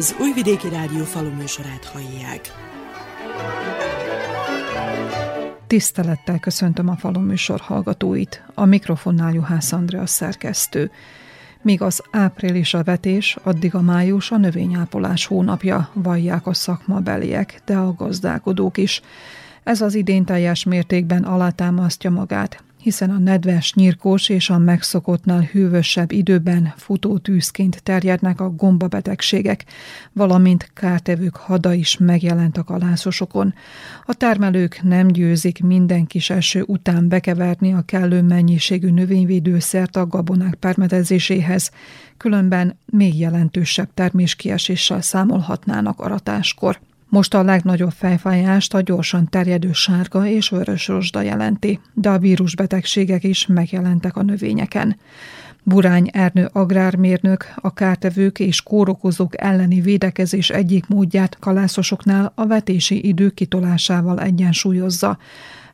Az Újvidéki Rádió faluműsorát hallják. Tisztelettel köszöntöm a faluműsor hallgatóit. A mikrofonnál Juhász Andrea szerkesztő. Míg az április a vetés, addig a május a növényápolás hónapja, vallják a szakmabeliek, de a gazdálkodók is. Ez az idén teljes mértékben alátámasztja magát, hiszen a nedves, nyírkos és a megszokottnál hűvösebb időben futó tűzként terjednek a gombabetegségek, valamint kártevők hada is megjelent a kalászosokon. A termelők nem győzik minden kis eső után bekeverni a kellő mennyiségű növényvédőszert a gabonák permetezéséhez, különben még jelentősebb terméskieséssel számolhatnának aratáskor. Most a legnagyobb fejfájást a gyorsan terjedő sárga és vörös rozsda jelenti, de a vírusbetegségek is megjelentek a növényeken. Burány Ernő agrármérnök a kártevők és kórokozók elleni védekezés egyik módját kalászosoknál a vetési idő kitolásával egyensúlyozza.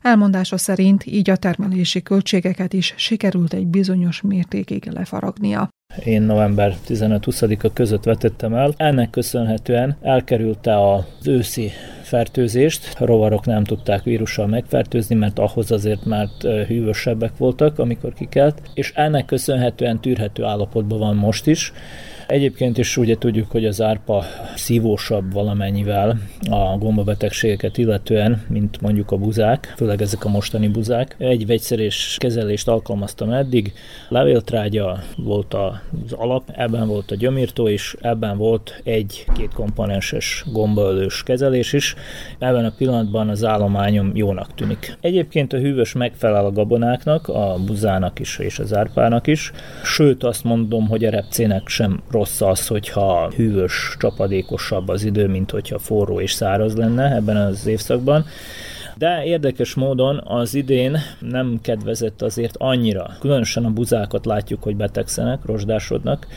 Elmondása szerint így a termelési költségeket is sikerült egy bizonyos mértékig lefaragnia. Én november 15-20-a között vetettem el. Ennek köszönhetően elkerülte az őszi fertőzést. A rovarok nem tudták vírussal megfertőzni, mert ahhoz azért már hűvösebbek voltak, amikor kikelt, és ennek köszönhetően tűrhető állapotban van most is. Egyébként is ugye tudjuk, hogy az árpa szívósabb valamennyivel a gombabetegségeket illetően, mint mondjuk a buzák, főleg ezek a mostani buzák. Egy vegyszerés kezelést alkalmaztam eddig. Levéltrágya volt az alap, ebben volt a gyomírtó is, ebben volt egy két komponenses gombaölős kezelés is. Ebben a pillanatban az állományom jónak tűnik. Egyébként a hűvös megfelel a gabonáknak, a buzának is és az árpának is. Sőt, azt mondom, hogy a repcének sem rossz az, hogyha hűvös, csapadékosabb az idő, mint hogyha forró és száraz lenne ebben az évszakban. De érdekes módon az idén nem kedvezett azért annyira. Különösen a buzákat látjuk, hogy betegszenek, rozsdásodnak.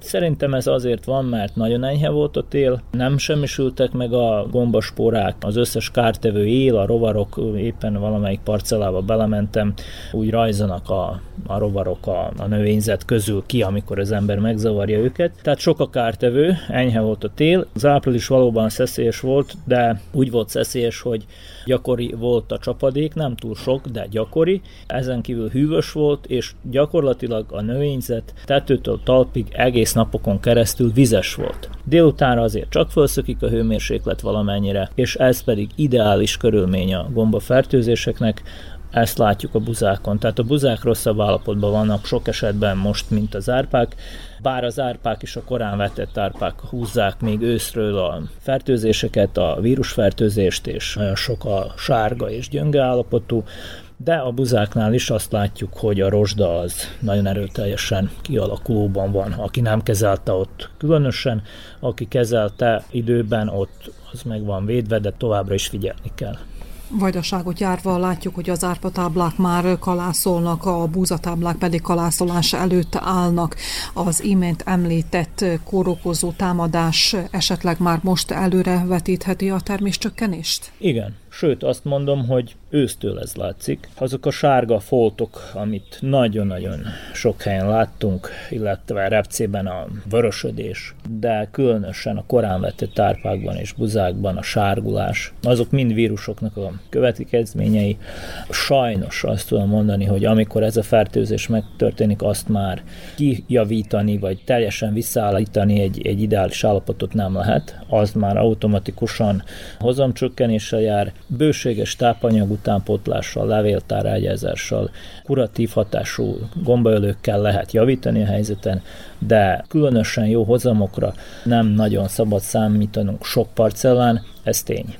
Szerintem ez azért van, mert nagyon enyhe volt a tél, nem semmisültek meg a gombaspórák, az összes kártevő él, a rovarok, éppen valamelyik parcellába belementem, úgy rajzanak a, a rovarok a, a növényzet közül ki, amikor az ember megzavarja őket. Tehát sok a kártevő, enyhe volt a tél. Az április valóban szeszélyes volt, de úgy volt szeszélyes, hogy gyakori volt a csapadék, nem túl sok, de gyakori. Ezen kívül hűvös volt, és gyakorlatilag a növényzet tetőtől talpig egész napokon keresztül vizes volt. Délutánra azért csak felszökik a hőmérséklet valamennyire, és ez pedig ideális körülmény a gombafertőzéseknek, ezt látjuk a buzákon. Tehát a buzák rosszabb állapotban vannak sok esetben most, mint az árpák, bár az árpák is a korán vetett árpák húzzák még őszről a fertőzéseket, a vírusfertőzést, és nagyon sok a sárga és gyönge állapotú, de a buzáknál is azt látjuk, hogy a rozsda az nagyon erőteljesen kialakulóban van. Aki nem kezelte ott különösen, aki kezelte időben, ott az meg van védve, de továbbra is figyelni kell. Vajdaságot járva látjuk, hogy az árpatáblák már kalászolnak, a búzatáblák pedig kalászolás előtt állnak. Az imént említett kórokozó támadás esetleg már most előre vetítheti a terméscsökkenést? Igen, Sőt, azt mondom, hogy ősztől ez látszik. Azok a sárga foltok, amit nagyon-nagyon sok helyen láttunk, illetve repcében a vörösödés, de különösen a korán vetett tárpákban és buzákban a sárgulás, azok mind vírusoknak a következményei. Sajnos azt tudom mondani, hogy amikor ez a fertőzés megtörténik, azt már kijavítani, vagy teljesen visszaállítani egy, egy ideális állapotot nem lehet. Az már automatikusan hozamcsökkenéssel jár, bőséges tápanyag utánpótlással, levéltárágyázással, kuratív hatású gombaölőkkel lehet javítani a helyzeten, de különösen jó hozamokra nem nagyon szabad számítanunk sok parcellán, ez tény.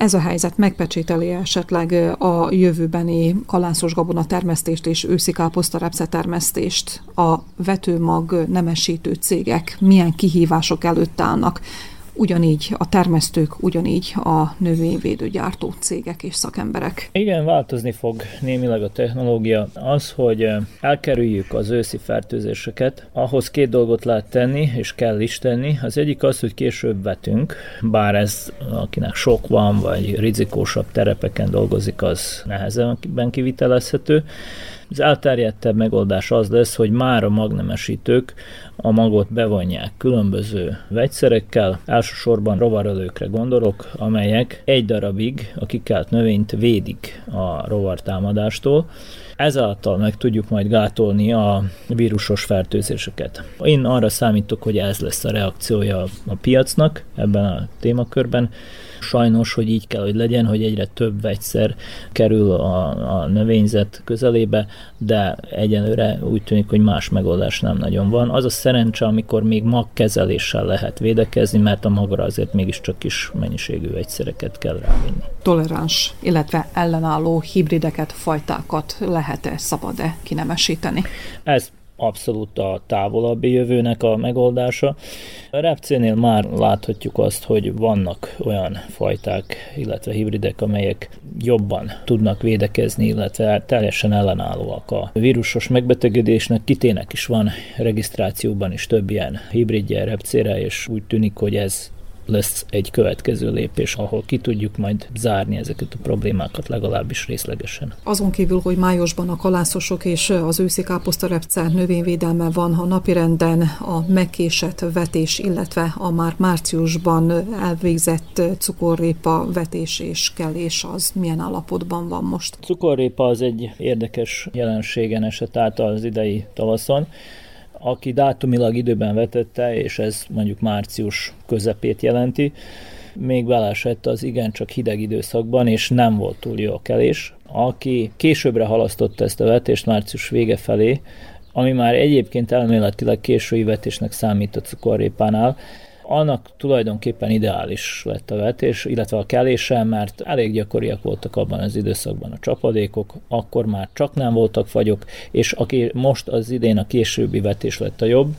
Ez a helyzet megpecsételi esetleg a jövőbeni kalászos gabona termesztést és őszi káposztarepsze termesztést. A vetőmag nemesítő cégek milyen kihívások előtt állnak ugyanígy a termesztők, ugyanígy a növényvédőgyártó cégek és szakemberek. Igen, változni fog némileg a technológia. Az, hogy elkerüljük az őszi fertőzéseket, ahhoz két dolgot lehet tenni, és kell is tenni. Az egyik az, hogy később vetünk, bár ez akinek sok van, vagy rizikósabb terepeken dolgozik, az nehezebben kivitelezhető Az elterjedtebb megoldás az lesz, hogy már a magnemesítők a magot bevonják különböző vegyszerekkel, elsősorban rovarölőkre gondolok, amelyek egy darabig a kikelt növényt védik a rovartámadástól, ezáltal meg tudjuk majd gátolni a vírusos fertőzéseket. Én arra számítok, hogy ez lesz a reakciója a piacnak ebben a témakörben, Sajnos, hogy így kell, hogy legyen, hogy egyre több vegyszer kerül a, a növényzet közelébe, de egyelőre úgy tűnik, hogy más megoldás nem nagyon van. Az a szerencse, amikor még magkezeléssel lehet védekezni, mert a magra azért mégiscsak kis mennyiségű vegyszereket kell rávinni. Toleráns, illetve ellenálló hibrideket, fajtákat lehet-e, szabad-e kinemesíteni? Ez abszolút a távolabbi jövőnek a megoldása. A repcénél már láthatjuk azt, hogy vannak olyan fajták, illetve hibridek, amelyek jobban tudnak védekezni, illetve teljesen ellenállóak a vírusos megbetegedésnek. Kitének is van regisztrációban is több ilyen hibridje repcére, és úgy tűnik, hogy ez lesz egy következő lépés, ahol ki tudjuk majd zárni ezeket a problémákat legalábbis részlegesen. Azon kívül, hogy májusban a kalászosok és az őszi káposztarepce növényvédelme van a napirenden, a megkésett vetés, illetve a már márciusban elvégzett cukorrépa vetés és kelés az milyen állapotban van most? A cukorrépa az egy érdekes jelenségen esett át az idei tavaszon aki dátumilag időben vetette, és ez mondjuk március közepét jelenti, még belesett az igencsak hideg időszakban, és nem volt túl jó a kelés. Aki későbbre halasztotta ezt a vetést március vége felé, ami már egyébként elméletileg késői vetésnek számít a cukorrépánál, annak tulajdonképpen ideális lett a vetés, illetve a kelése, mert elég gyakoriak voltak abban az időszakban a csapadékok, akkor már csak nem voltak fagyok, és aki most az idén a későbbi vetés lett a jobb,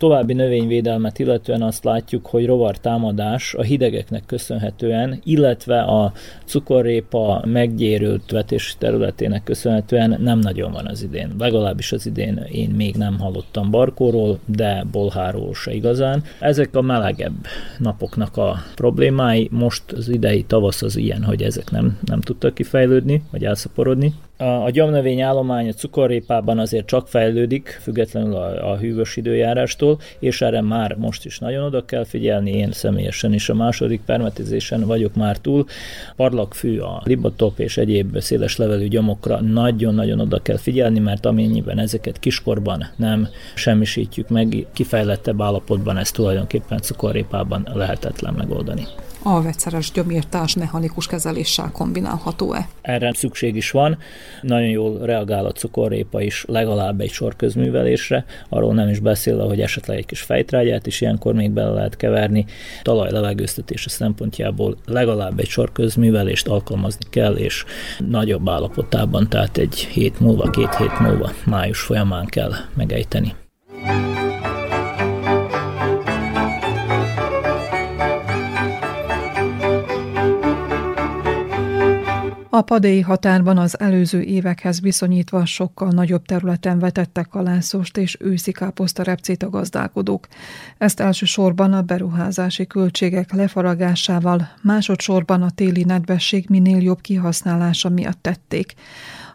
További növényvédelmet illetően azt látjuk, hogy rovar támadás a hidegeknek köszönhetően, illetve a cukorrépa meggyérült vetési területének köszönhetően nem nagyon van az idén. Legalábbis az idén én még nem hallottam barkóról, de bolháról se igazán. Ezek a melegebb napoknak a problémái. Most az idei tavasz az ilyen, hogy ezek nem, nem tudtak kifejlődni, vagy elszaporodni. A gyomnövény állomány a cukorrépában azért csak fejlődik, függetlenül a, a hűvös időjárástól, és erre már most is nagyon oda kell figyelni. Én személyesen is a második permetizésen vagyok már túl. Parlagfű, a libotop és egyéb széles levelű gyomokra nagyon-nagyon oda kell figyelni, mert amennyiben ezeket kiskorban nem semmisítjük meg, kifejlettebb állapotban ez tulajdonképpen cukorrépában lehetetlen megoldani a vegyszeres gyomírtás mechanikus kezeléssel kombinálható-e? Erre szükség is van. Nagyon jól reagál a cukorrépa is legalább egy sor közművelésre, arról nem is beszélve, hogy esetleg egy kis fejtrágyát is ilyenkor még bele lehet keverni. Talaj levegőztetése szempontjából legalább egy sor közművelést alkalmazni kell, és nagyobb állapotában, tehát egy hét múlva, két hét múlva, május folyamán kell megejteni. A padéi határban az előző évekhez viszonyítva sokkal nagyobb területen vetettek kalászost és őszi káposztarepcét a gazdálkodók. Ezt elsősorban a beruházási költségek lefaragásával, másodszorban a téli nedvesség minél jobb kihasználása miatt tették.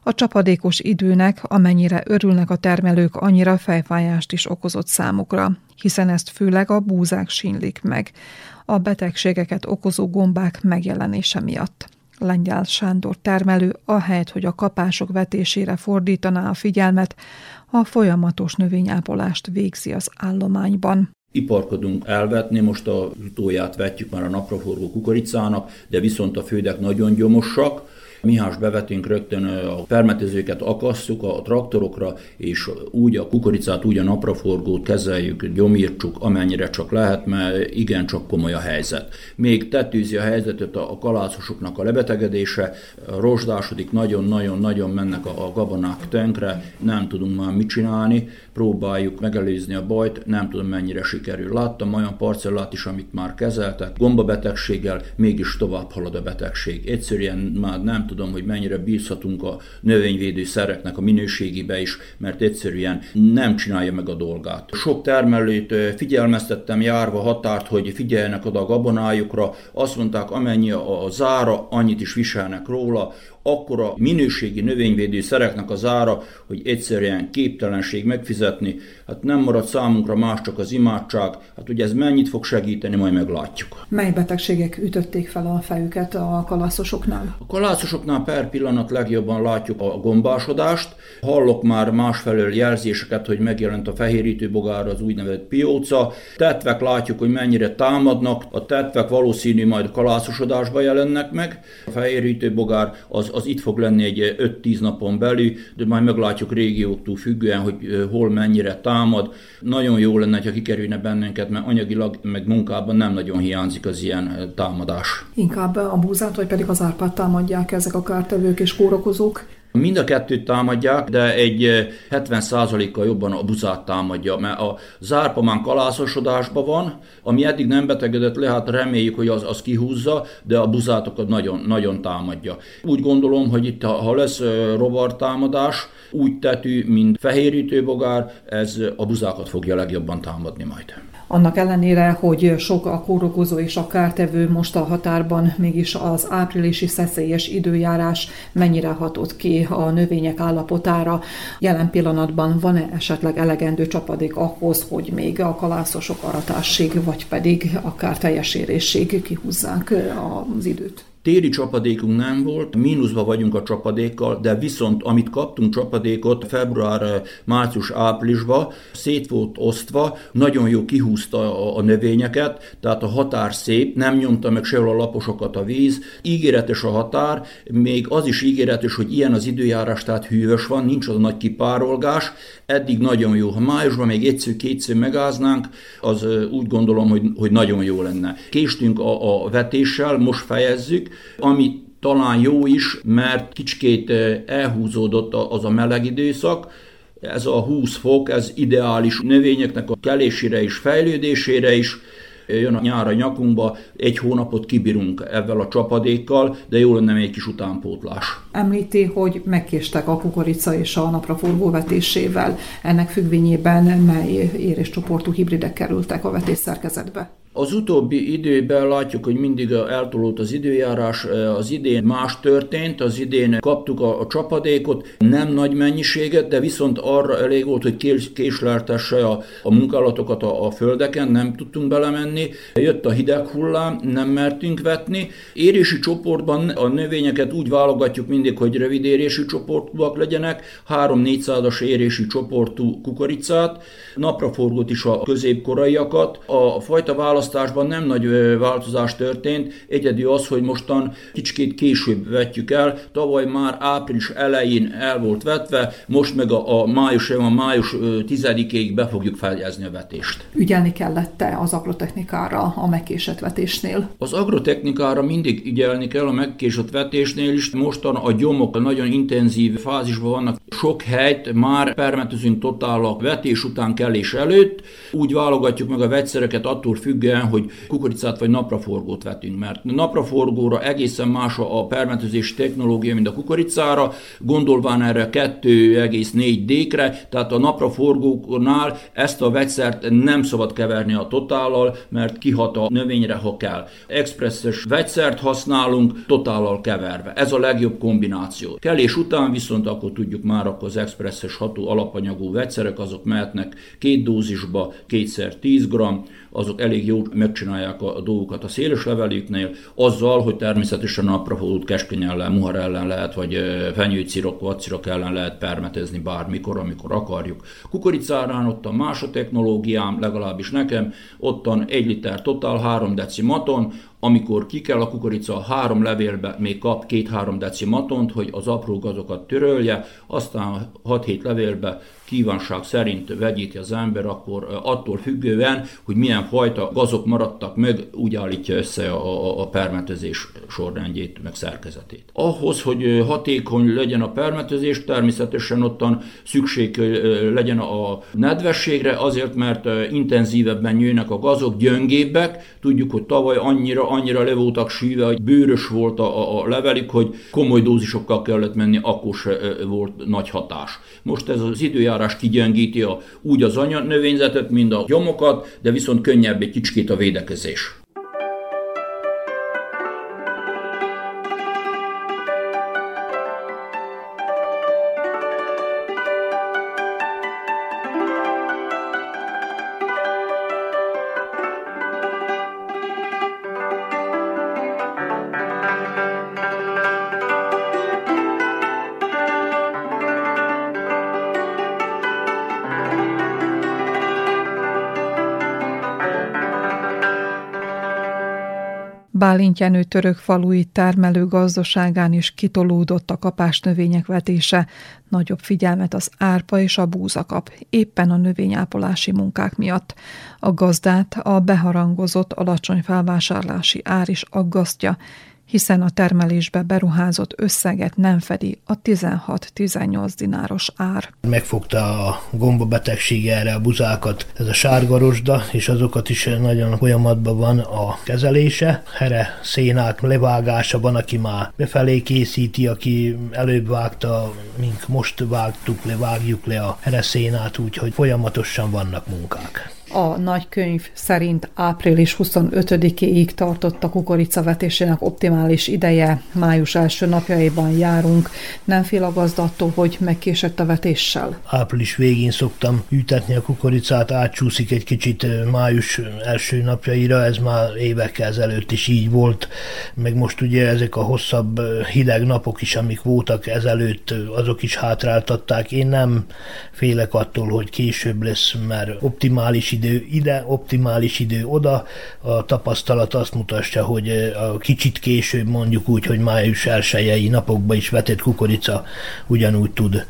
A csapadékos időnek, amennyire örülnek a termelők, annyira fejfájást is okozott számukra, hiszen ezt főleg a búzák sínlik meg, a betegségeket okozó gombák megjelenése miatt. Lengyel Sándor termelő, ahelyett, hogy a kapások vetésére fordítaná a figyelmet, a folyamatos növényápolást végzi az állományban. Iparkodunk elvetni, most a tóját vetjük már a napraforgó kukoricának, de viszont a földek nagyon gyomosak, Mihás bevetünk rögtön a permetezőket akasszuk a traktorokra, és úgy a kukoricát, úgy a napraforgót kezeljük, gyomírtsuk, amennyire csak lehet, mert igen csak komoly a helyzet. Még tetűzi a helyzetet a kalászosoknak a lebetegedése, rozsdásodik, nagyon-nagyon-nagyon mennek a, gabonák tönkre, nem tudunk már mit csinálni, próbáljuk megelőzni a bajt, nem tudom mennyire sikerül. Láttam olyan parcellát is, amit már kezeltek, gombabetegséggel, mégis tovább halad a betegség. Egyszerűen már nem tudom, hogy mennyire bízhatunk a növényvédő szereknek a minőségébe is, mert egyszerűen nem csinálja meg a dolgát. Sok termelőt figyelmeztettem járva határt, hogy figyeljenek oda a gabonájukra, azt mondták, amennyi a zára, annyit is viselnek róla, akkor a minőségi növényvédő szereknek az ára, hogy egyszerűen képtelenség megfizetni, hát nem marad számunkra más csak az imádság, hát ugye ez mennyit fog segíteni, majd meglátjuk. Mely betegségek ütötték fel a fejüket a kalászosoknál? A kalászosoknál per pillanat legjobban látjuk a gombásodást. Hallok már másfelől jelzéseket, hogy megjelent a fehérítő bogár az úgynevezett pióca. Tetvek látjuk, hogy mennyire támadnak. A tetvek valószínű majd kalászosodásba jelennek meg. A fehérítő bogár az, az itt fog lenni egy 5-10 napon belül, de majd meglátjuk régióktól függően, hogy hol mennyire támad. Nagyon jó lenne, ha kikerülne bennünket, mert anyagilag meg munkában nem nagyon hiányzik az ilyen támadás. Inkább a búzát, vagy pedig az árpát támadják ezek a kártevők és kórokozók? Mind a kettőt támadják, de egy 70%-kal jobban a buzát támadja, mert a zárpamán kalászosodásban van, ami eddig nem betegedett le, hát reméljük, hogy az, az kihúzza, de a buzátokat nagyon, nagyon támadja. Úgy gondolom, hogy itt ha lesz rovartámadás, úgy tetű, mint fehérítőbogár, ez a buzákat fogja legjobban támadni majd. Annak ellenére, hogy sok a kórokozó és a kártevő most a határban, mégis az áprilisi szeszélyes időjárás mennyire hatott ki a növények állapotára. Jelen pillanatban van-e esetleg elegendő csapadék ahhoz, hogy még a kalászosok aratásig, vagy pedig akár teljes érésig kihúzzák az időt? Téli csapadékunk nem volt, mínuszba vagyunk a csapadékkal, de viszont amit kaptunk csapadékot február, március, áprilisba, szét volt osztva, nagyon jó kihúzta a, a növényeket, tehát a határ szép, nem nyomta meg sehol a laposokat a víz, ígéretes a határ, még az is ígéretes, hogy ilyen az időjárás, tehát hűvös van, nincs az a nagy kipárolgás, eddig nagyon jó. Ha májusban még egyszer-kétszer megáznánk, az úgy gondolom, hogy, hogy nagyon jó lenne. Késtünk a, a vetéssel, most fejezzük, ami talán jó is, mert kicsikét elhúzódott az a meleg időszak, ez a 20 fok, ez ideális növényeknek a kelésére és fejlődésére is, jön a nyár a nyakunkba, egy hónapot kibírunk ezzel a csapadékkal, de jó lenne még kis utánpótlás. Említi, hogy megkéstek a kukorica és a napraforgó vetésével. Ennek függvényében mely éréscsoportú hibridek kerültek a vetésszerkezetbe? Az utóbbi időben látjuk, hogy mindig eltolódott az időjárás, az idén más történt, az idén kaptuk a, csapadékot, nem nagy mennyiséget, de viszont arra elég volt, hogy kés, késleltesse a, a munkálatokat a, a földeken, nem tudtunk belemenni. Jött a hideg hullám, nem mertünk vetni. Érési csoportban a növényeket úgy válogatjuk mindig, hogy rövid érési csoportúak legyenek, 3-400-as érési csoportú kukoricát, napraforgót is a középkoraiakat. A fajta válasz választásban nem nagy változás történt, egyedi az, hogy mostan kicsit később vetjük el, tavaly már április elején el volt vetve, most meg a, a május, a május 10-ig be fogjuk feljezni a vetést. Ügyelni kellett-e az agrotechnikára a megkésett vetésnél? Az agrotechnikára mindig ügyelni kell a megkésett vetésnél is. Mostan a gyomok nagyon intenzív fázisban vannak. Sok helyt már permetezünk totál a vetés után kelés előtt. Úgy válogatjuk meg a vegyszereket attól függően, függően, hogy kukoricát vagy napraforgót vetünk, mert napraforgóra egészen más a permetezés technológia, mint a kukoricára, gondolván erre 2,4 D-kre, tehát a napraforgóknál ezt a vegyszert nem szabad keverni a totállal, mert kihat a növényre, ha kell. Expresses vegyszert használunk totállal keverve. Ez a legjobb kombináció. Kelés után viszont akkor tudjuk már, akkor az expresses ható alapanyagú vegyszerek, azok mehetnek két dózisba, kétszer 10 g, azok elég jó megcsinálják a dolgokat a széles levelüknél, azzal, hogy természetesen napraforgót keskeny ellen, muhar ellen lehet, vagy fenyőcirok, vacirok ellen lehet permetezni bármikor, amikor akarjuk. Kukoricárán ott a más a technológiám, legalábbis nekem, ottan egy liter totál, három deci maton, amikor ki kell a kukorica három levélbe, még kap két-három deci matont, hogy az apró gazokat törölje, aztán 6-7 levélbe kívánság szerint vegyíti az ember, akkor attól függően, hogy milyen fajta gazok maradtak meg, úgy állítja össze a, a, a permetezés sorrendjét, meg szerkezetét. Ahhoz, hogy hatékony legyen a permetezés, természetesen ottan szükség legyen a nedvességre, azért, mert intenzívebben nőnek a gazok, gyöngébbek. Tudjuk, hogy tavaly annyira, annyira le voltak síve, hogy bőrös volt a, a levelik, hogy komoly dózisokkal kellett menni, akkor se volt nagy hatás. Most ez az időjárás kigyengíti a, úgy az anyanövényzetet, mint a gyomokat, de viszont könnyebb egy kicsit a védekezés. Bálintjenő török falui termelő gazdaságán is kitolódott a kapásnövények vetése, nagyobb figyelmet az árpa és a búza kap, éppen a növényápolási munkák miatt. A gazdát a beharangozott alacsony felvásárlási ár is aggasztja, hiszen a termelésbe beruházott összeget nem fedi a 16-18 dináros ár. Megfogta a gombabetegség erre a buzákat, ez a sárgarosda, és azokat is nagyon folyamatban van a kezelése. Here szénák levágása van, aki már befelé készíti, aki előbb vágta, mink most vágtuk le, vágjuk le a here szénát, úgyhogy folyamatosan vannak munkák. A nagykönyv szerint április 25-ig tartott a kukoricavetésének optimális ideje, május első napjaiban járunk. Nem fél a gazdattól, hogy megkésett a vetéssel? Április végén szoktam ütetni a kukoricát, átcsúszik egy kicsit május első napjaira, ez már évekkel ezelőtt is így volt, meg most ugye ezek a hosszabb hideg napok is, amik voltak ezelőtt, azok is hátráltatták. Én nem félek attól, hogy később lesz, mert optimális idő ide, optimális idő oda. A tapasztalat azt mutatja, hogy a kicsit később mondjuk úgy, hogy május elsőjei napokban is vetett kukorica ugyanúgy tud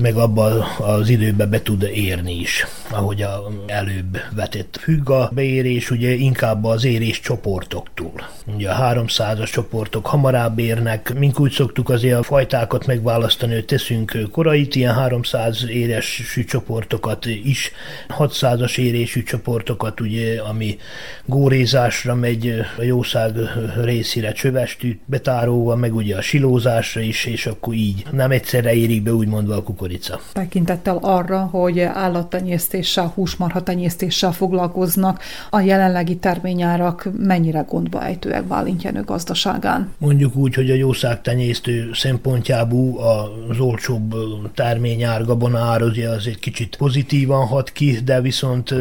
meg abban az időbe be tud érni is, ahogy a előbb vetett. Függ a beérés ugye inkább az érés csoportoktól. Ugye a 300-as csoportok hamarabb érnek, mink úgy szoktuk azért a fajtákat megválasztani, hogy teszünk korai ilyen 300 éresű csoportokat is, 600-as érésű csoportokat, ugye, ami górézásra megy, a jószág részére csövestűt betáróval, meg ugye a silózásra is, és akkor így nem egyszerre érik be úgymondva a kukor kukorica. Tekintettel arra, hogy állattenyésztéssel, húsmarhatenyésztéssel foglalkoznak, a jelenlegi terményárak mennyire gondba ejtőek Bálintjenő gazdaságán? Mondjuk úgy, hogy a jószágtenyésztő szempontjából az olcsóbb terményár, gabonár az egy kicsit pozitívan hat ki, de viszont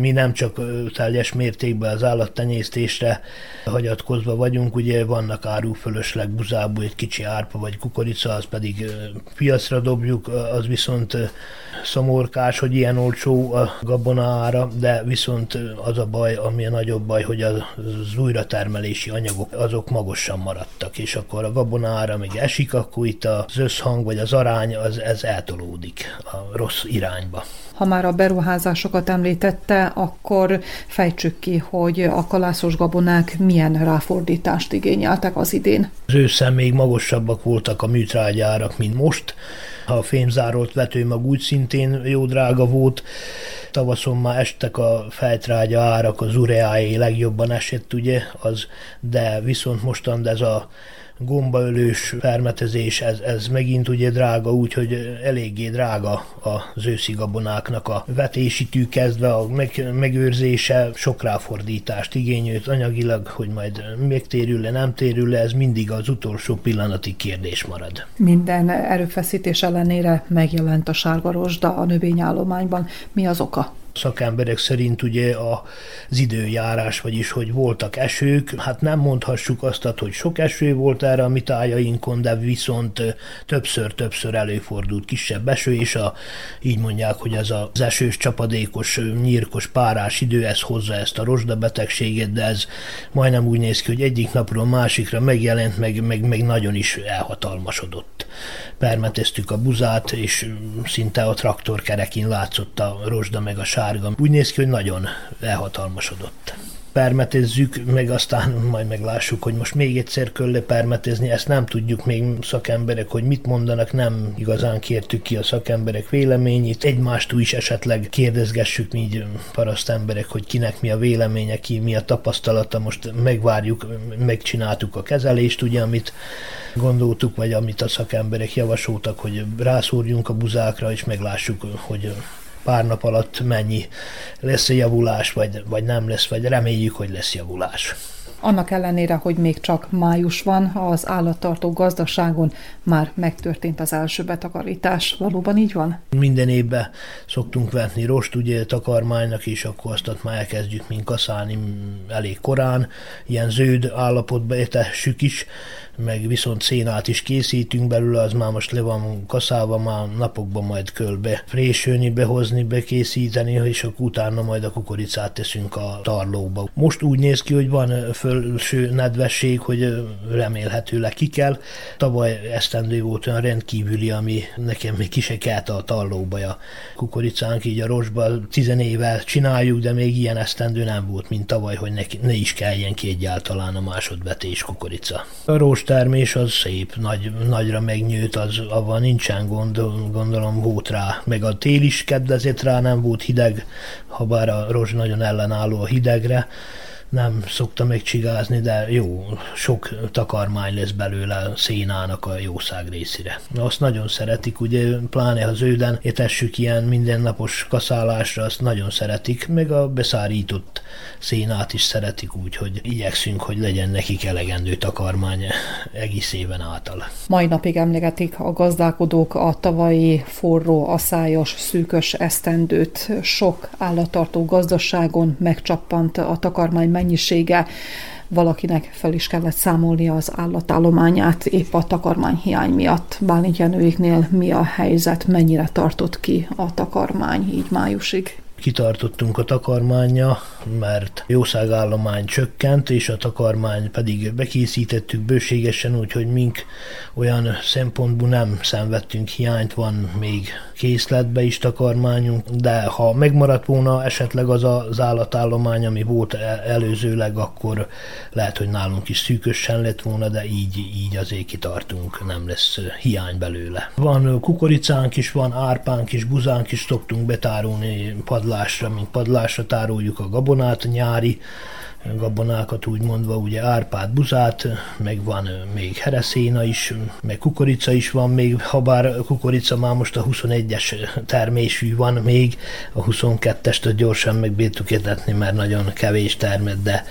mi nem csak teljes mértékben az állattenyésztésre hagyatkozva vagyunk, ugye vannak árufölösleg buzából egy kicsi árpa vagy kukorica, az pedig piacra dobjuk, az viszont szomorkás, hogy ilyen olcsó a gabona ára, de viszont az a baj, ami a nagyobb baj, hogy az újratermelési anyagok azok magasan maradtak, és akkor a gabona ára még esik, akkor itt az összhang vagy az arány az, ez eltolódik a rossz irányba. Ha már a beruházásokat említette, akkor fejtsük ki, hogy a kalászos gabonák milyen ráfordítást igényeltek az idén. Az ősszel még magasabbak voltak a műtrágyárak, mint most. A fémzárolt vetőmag úgy szintén jó drága volt. Tavaszon már estek a fejtrágya árak, az ureáé legjobban esett, ugye, az, de viszont mostan ez a gombaölős fermetezés, ez, ez megint ugye drága, úgyhogy eléggé drága az őszi gabonáknak a vetési tű kezdve, a meg, megőrzése sok ráfordítást igényült anyagilag, hogy majd megtérül le, nem térül le, ez mindig az utolsó pillanati kérdés marad. Minden erőfeszítés ellenére megjelent a sárga rozsda a növényállományban. Mi az oka? Szakemberek szerint ugye az időjárás, vagyis hogy voltak esők, hát nem mondhassuk azt, hogy sok eső volt erre a mi tájainkon, de viszont többször-többször előfordult kisebb eső, és a, így mondják, hogy ez az esős, csapadékos, nyírkos, párás idő, ez hozza ezt a rozsda betegséget, de ez majdnem úgy néz ki, hogy egyik napról másikra megjelent, meg, meg, meg nagyon is elhatalmasodott. Permeteztük a buzát, és szinte a traktor kerekén látszott a rozsda meg a sár sárga. Úgy néz ki, hogy nagyon elhatalmasodott permetezzük, meg aztán majd meglássuk, hogy most még egyszer kell permetezni, ezt nem tudjuk még szakemberek, hogy mit mondanak, nem igazán kértük ki a szakemberek véleményét, egymástól is esetleg kérdezgessük mi így paraszt emberek, hogy kinek mi a véleménye, ki mi a tapasztalata, most megvárjuk, megcsináltuk a kezelést, ugye, amit gondoltuk, vagy amit a szakemberek javasoltak, hogy rászúrjunk a buzákra, és meglássuk, hogy pár nap alatt mennyi lesz a javulás, vagy, vagy nem lesz, vagy reméljük, hogy lesz javulás. Annak ellenére, hogy még csak május van, az állattartó gazdaságon már megtörtént az első betakarítás. Valóban így van? Minden évben szoktunk vetni rost, ugye takarmánynak, és akkor azt már elkezdjük mint kaszálni elég korán. Ilyen zöld állapotba etessük is, meg viszont szénát is készítünk belőle, az már most le van kaszálva, már napokban majd kell be frésölni, behozni, bekészíteni, és akkor utána majd a kukoricát teszünk a tarlóba. Most úgy néz ki, hogy van fölső nedvesség, hogy remélhetőleg ki kell. Tavaly esztendő volt olyan rendkívüli, ami nekem még kisekelt a tarlóba a kukoricánk, így a rosba tizenével csináljuk, de még ilyen esztendő nem volt, mint tavaly, hogy ne, ne is kelljen ki egyáltalán a másodvetés kukorica. A termés az szép, nagy, nagyra megnyőtt, az avval nincsen gond, gondolom volt rá, meg a tél is kedvezett rá, nem volt hideg, ha bár a rozs nagyon ellenálló a hidegre, nem szokta megcsigázni, de jó, sok takarmány lesz belőle szénának a jószág részére. Azt nagyon szeretik, ugye pláne az őden étessük ilyen mindennapos kaszálásra, azt nagyon szeretik, meg a beszárított szénát is szeretik, úgyhogy igyekszünk, hogy legyen nekik elegendő takarmány egész éven által. Mai napig emlegetik a gazdálkodók a tavalyi forró, aszályos, szűkös esztendőt. Sok állattartó gazdaságon megcsappant a takarmány mennyisége, valakinek fel is kellett számolni az állatállományát épp a takarmányhiány miatt. Bálint Jenőiknél mi a helyzet, mennyire tartott ki a takarmány így májusig? kitartottunk a takarmánya, mert jószágállomány csökkent, és a takarmány pedig bekészítettük bőségesen, úgyhogy mink olyan szempontból nem szenvedtünk hiányt, van még készletbe is takarmányunk, de ha megmaradt volna esetleg az az állatállomány, ami volt e- előzőleg, akkor lehet, hogy nálunk is szűkösen lett volna, de így, így azért kitartunk, nem lesz hiány belőle. Van kukoricánk is, van árpánk is, buzánk is, szoktunk betárolni padlásra, mint padlásra tároljuk a gabonát, a nyári gabonákat úgy mondva, ugye árpát, buzát, meg van még hereszéna is, meg kukorica is van még, ha bár kukorica már most a 21-es termésű van még, a 22-est gyorsan megbírtuk etetni, mert nagyon kevés termet, de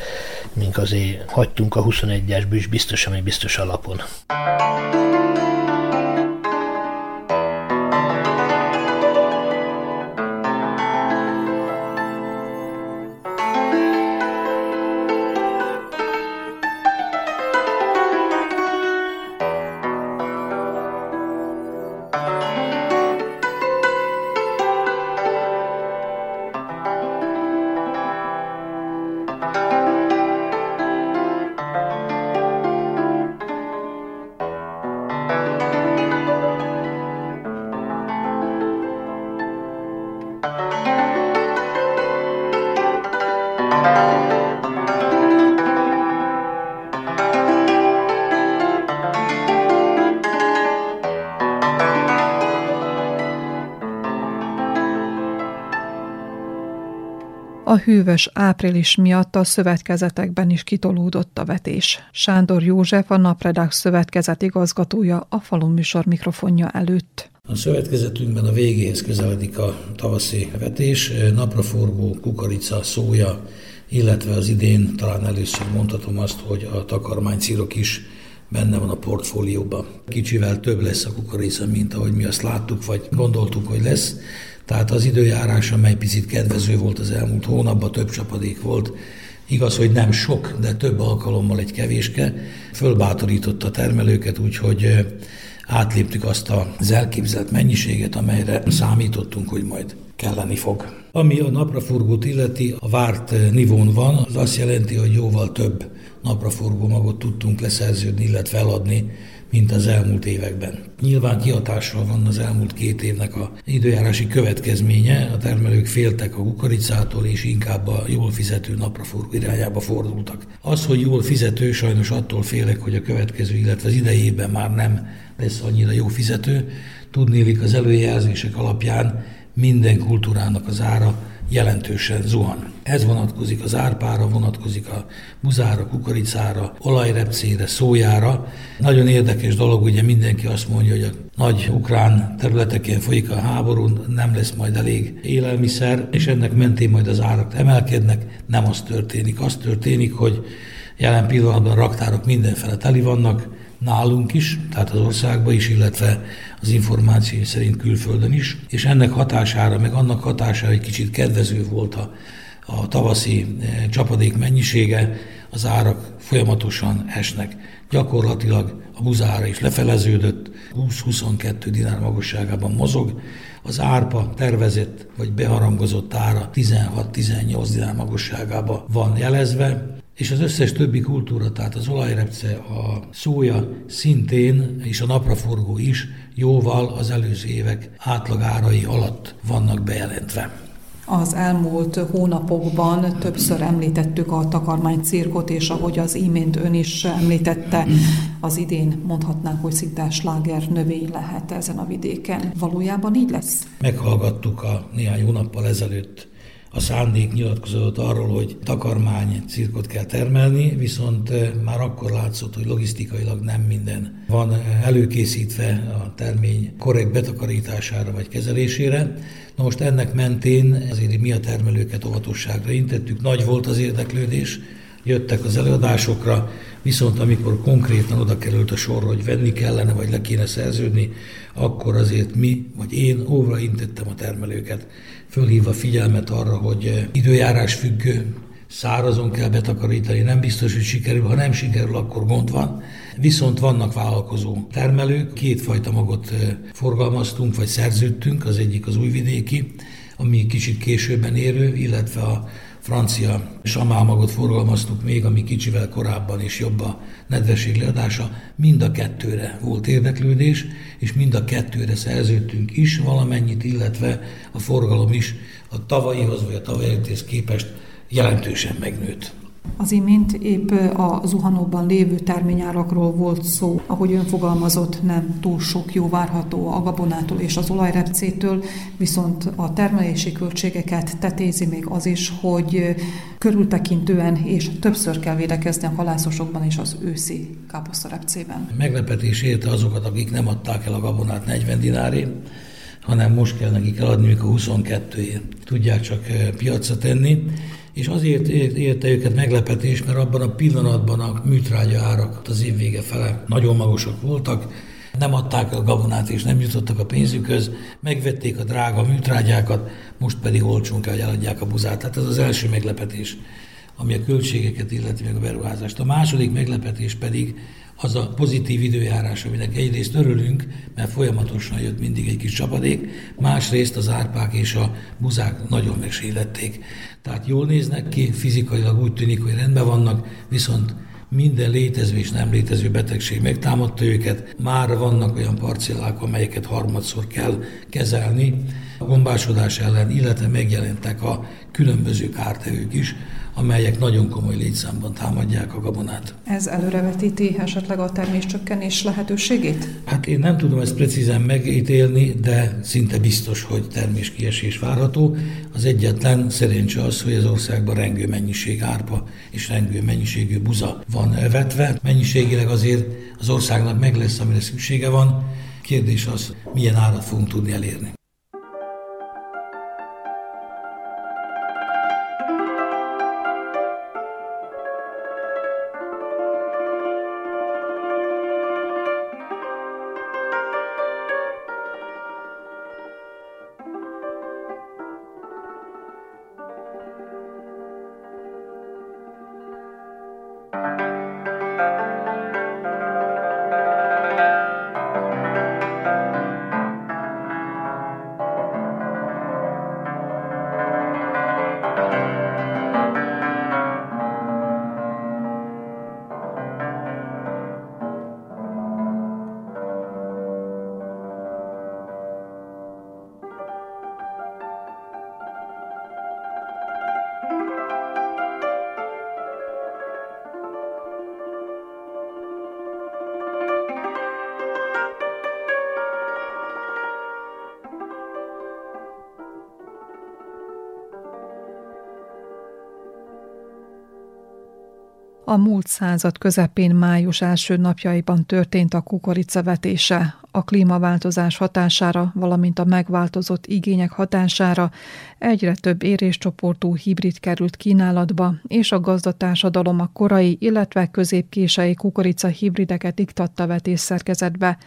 mink azért hagytunk a 21-esből is biztos, ami biztos alapon. A hűvös április miatt a szövetkezetekben is kitolódott a vetés. Sándor József, a Napredák szövetkezet igazgatója a falun műsor mikrofonja előtt. A szövetkezetünkben a végéhez közeledik a tavaszi vetés, napraforgó, kukorica, szója, illetve az idén talán először mondhatom azt, hogy a takarmánycírok is benne van a portfólióban. Kicsivel több lesz a kukorica, mint ahogy mi azt láttuk, vagy gondoltuk, hogy lesz. Tehát az időjárás, amely picit kedvező volt az elmúlt hónapban, több csapadék volt, Igaz, hogy nem sok, de több alkalommal egy kevéske, fölbátorította a termelőket, úgyhogy átléptük azt az elképzelt mennyiséget, amelyre számítottunk, hogy majd kelleni fog. Ami a napraforgót illeti, a várt nivón van, az azt jelenti, hogy jóval több napraforgó magot tudtunk leszerződni, illetve eladni, mint az elmúlt években. Nyilván kihatással van az elmúlt két évnek a időjárási következménye, a termelők féltek a kukoricától, és inkább a jól fizető napraforgó irányába fordultak. Az, hogy jól fizető, sajnos attól félek, hogy a következő, illetve az idejében már nem lesz annyira jó fizető. Tudnélik az előjelzések alapján minden kultúrának az ára jelentősen zuhan. Ez vonatkozik az árpára, vonatkozik a buzára, kukoricára, olajrepcére, szójára. Nagyon érdekes dolog, ugye mindenki azt mondja, hogy a nagy ukrán területeken folyik a háború, nem lesz majd elég élelmiszer, és ennek mentén majd az árak emelkednek. Nem az történik. Az történik, hogy jelen pillanatban raktárok mindenfele teli vannak, nálunk is, tehát az országban is, illetve az információ szerint külföldön is, és ennek hatására, meg annak hatására egy kicsit kedvező volt a, a tavaszi eh, csapadék mennyisége, az árak folyamatosan esnek. Gyakorlatilag a buzára is lefeleződött, 20-22 dinár magasságában mozog, az árpa tervezett vagy beharangozott ára 16-18 dinár magasságában van jelezve, és az összes többi kultúra, tehát az olajrepce, a szója szintén, és a napraforgó is jóval az előző évek átlagárai alatt vannak bejelentve. Az elmúlt hónapokban többször említettük a takarmánycirkot, és ahogy az imént ön is említette, az idén mondhatnánk, hogy szinte sláger növény lehet ezen a vidéken. Valójában így lesz? Meghallgattuk a néhány hónappal ezelőtt a szándék nyilatkozott arról, hogy takarmány cirkot kell termelni, viszont eh, már akkor látszott, hogy logisztikailag nem minden van eh, előkészítve a termény korrekt betakarítására vagy kezelésére. Na most ennek mentén azért mi a termelőket óvatosságra intettük, nagy volt az érdeklődés, jöttek az előadásokra, viszont amikor konkrétan oda került a sor, hogy venni kellene, vagy le kéne szerződni, akkor azért mi, vagy én óvra intettem a termelőket, fölhívva figyelmet arra, hogy időjárás függő, szárazon kell betakarítani, nem biztos, hogy sikerül, ha nem sikerül, akkor gond van. Viszont vannak vállalkozó termelők, kétfajta magot forgalmaztunk, vagy szerződtünk, az egyik az újvidéki, ami kicsit későbben érő, illetve a francia samálmagot forgalmaztuk még, ami kicsivel korábban is jobb a nedvesség leadása. Mind a kettőre volt érdeklődés, és mind a kettőre szerződtünk is valamennyit, illetve a forgalom is a tavalyihoz vagy a tavalyihoz képest jelentősen megnőtt. Az imént épp a zuhanóban lévő terményárakról volt szó, ahogy ön fogalmazott, nem túl sok jó várható a gabonától és az olajrepcétől, viszont a termelési költségeket tetézi még az is, hogy körültekintően és többször kell védekezni a halászosokban és az őszi káposztarepcében. Meglepetés érte azokat, akik nem adták el a gabonát 40 dinárért, hanem most kell nekik eladni, mikor 22 tudják csak piacra tenni és azért érte őket meglepetés, mert abban a pillanatban a műtrágya árak az év vége fele nagyon magasak voltak, nem adták a gabonát és nem jutottak a pénzükhöz, megvették a drága műtrágyákat, most pedig olcsón kell, hogy eladják a buzát. Tehát ez az első meglepetés, ami a költségeket illeti meg a beruházást. A második meglepetés pedig az a pozitív időjárás, aminek egyrészt örülünk, mert folyamatosan jött mindig egy kis csapadék, másrészt az árpák és a buzák nagyon megsélették. Tehát jól néznek ki, fizikailag úgy tűnik, hogy rendben vannak, viszont minden létező és nem létező betegség megtámadta őket. Már vannak olyan parcellák, amelyeket harmadszor kell kezelni a gombásodás ellen, illetve megjelentek a különböző kártevők is, amelyek nagyon komoly létszámban támadják a gabonát. Ez előrevetíti esetleg a terméscsökkenés lehetőségét? Hát én nem tudom ezt precízen megítélni, de szinte biztos, hogy terméskiesés várható. Az egyetlen szerencse az, hogy az országban rengő mennyiség árpa és rengő mennyiségű buza van vetve. Mennyiségileg azért az országnak meg lesz, amire szüksége van. Kérdés az, milyen árat fogunk tudni elérni. A múlt század közepén május első napjaiban történt a kukoricavetése. A klímaváltozás hatására, valamint a megváltozott igények hatására egyre több éréscsoportú hibrid került kínálatba, és a gazdatársadalom a korai, illetve középkései kukorica hibrideket iktatta vetésszerkezetbe.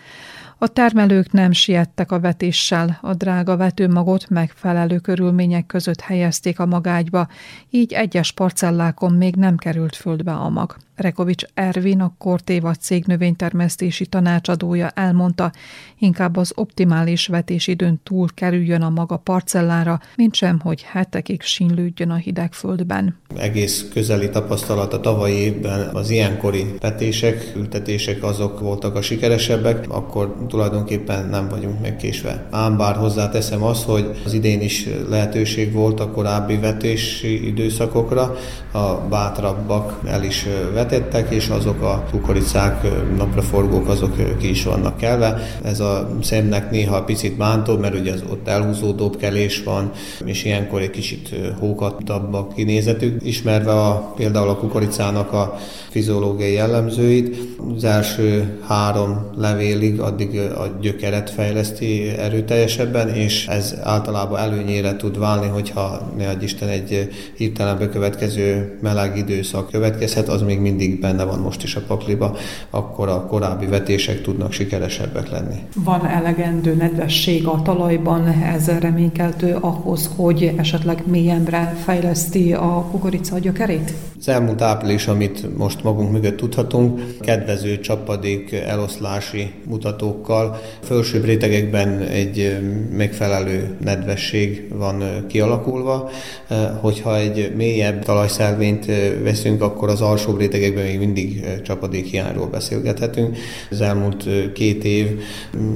A termelők nem siettek a vetéssel, a drága vetőmagot megfelelő körülmények között helyezték a magágyba, így egyes parcellákon még nem került földbe a mag. Rekovics Ervin, a Kortéva cég növénytermesztési tanácsadója elmondta, inkább az optimális vetésidőn túl kerüljön a maga parcellára, mint sem, hogy hetekig sínlődjön a hideg földben. Egész közeli tapasztalat a tavalyi évben az ilyenkori vetések, ültetések azok voltak a sikeresebbek, akkor tulajdonképpen nem vagyunk megkésve. Ám bár hozzáteszem azt, hogy az idén is lehetőség volt a korábbi vetési időszakokra, a bátrabbak el is vetettek, és azok a kukoricák, napraforgók, azok ki is vannak kelve. Ez a szemnek néha picit bántó, mert ugye az ott elhúzódóbb kelés van, és ilyenkor egy kicsit hókatabb a kinézetük. Ismerve a, például a kukoricának a fiziológiai jellemzőit, az első három levélig addig a gyökeret fejleszti erőteljesebben, és ez általában előnyére tud válni, hogyha ne adj Isten egy hirtelen bekövetkező meleg időszak következhet, az még mindig benne van most is a pakliba, akkor a korábbi vetések tudnak sikeresebbek lenni. Van elegendő nedvesség a talajban, ez reménykeltő ahhoz, hogy esetleg mélyembre fejleszti a kukorica gyökerét? Az elmúlt április, amit most magunk mögött tudhatunk, kedvező csapadék eloszlási mutatókkal. Fölsőbb rétegekben egy megfelelő nedvesség van kialakulva. Hogyha egy mélyebb talajszelvényt veszünk, akkor az alsóbb rétegekben még mindig csapadékhiányról beszélgethetünk. Az elmúlt két év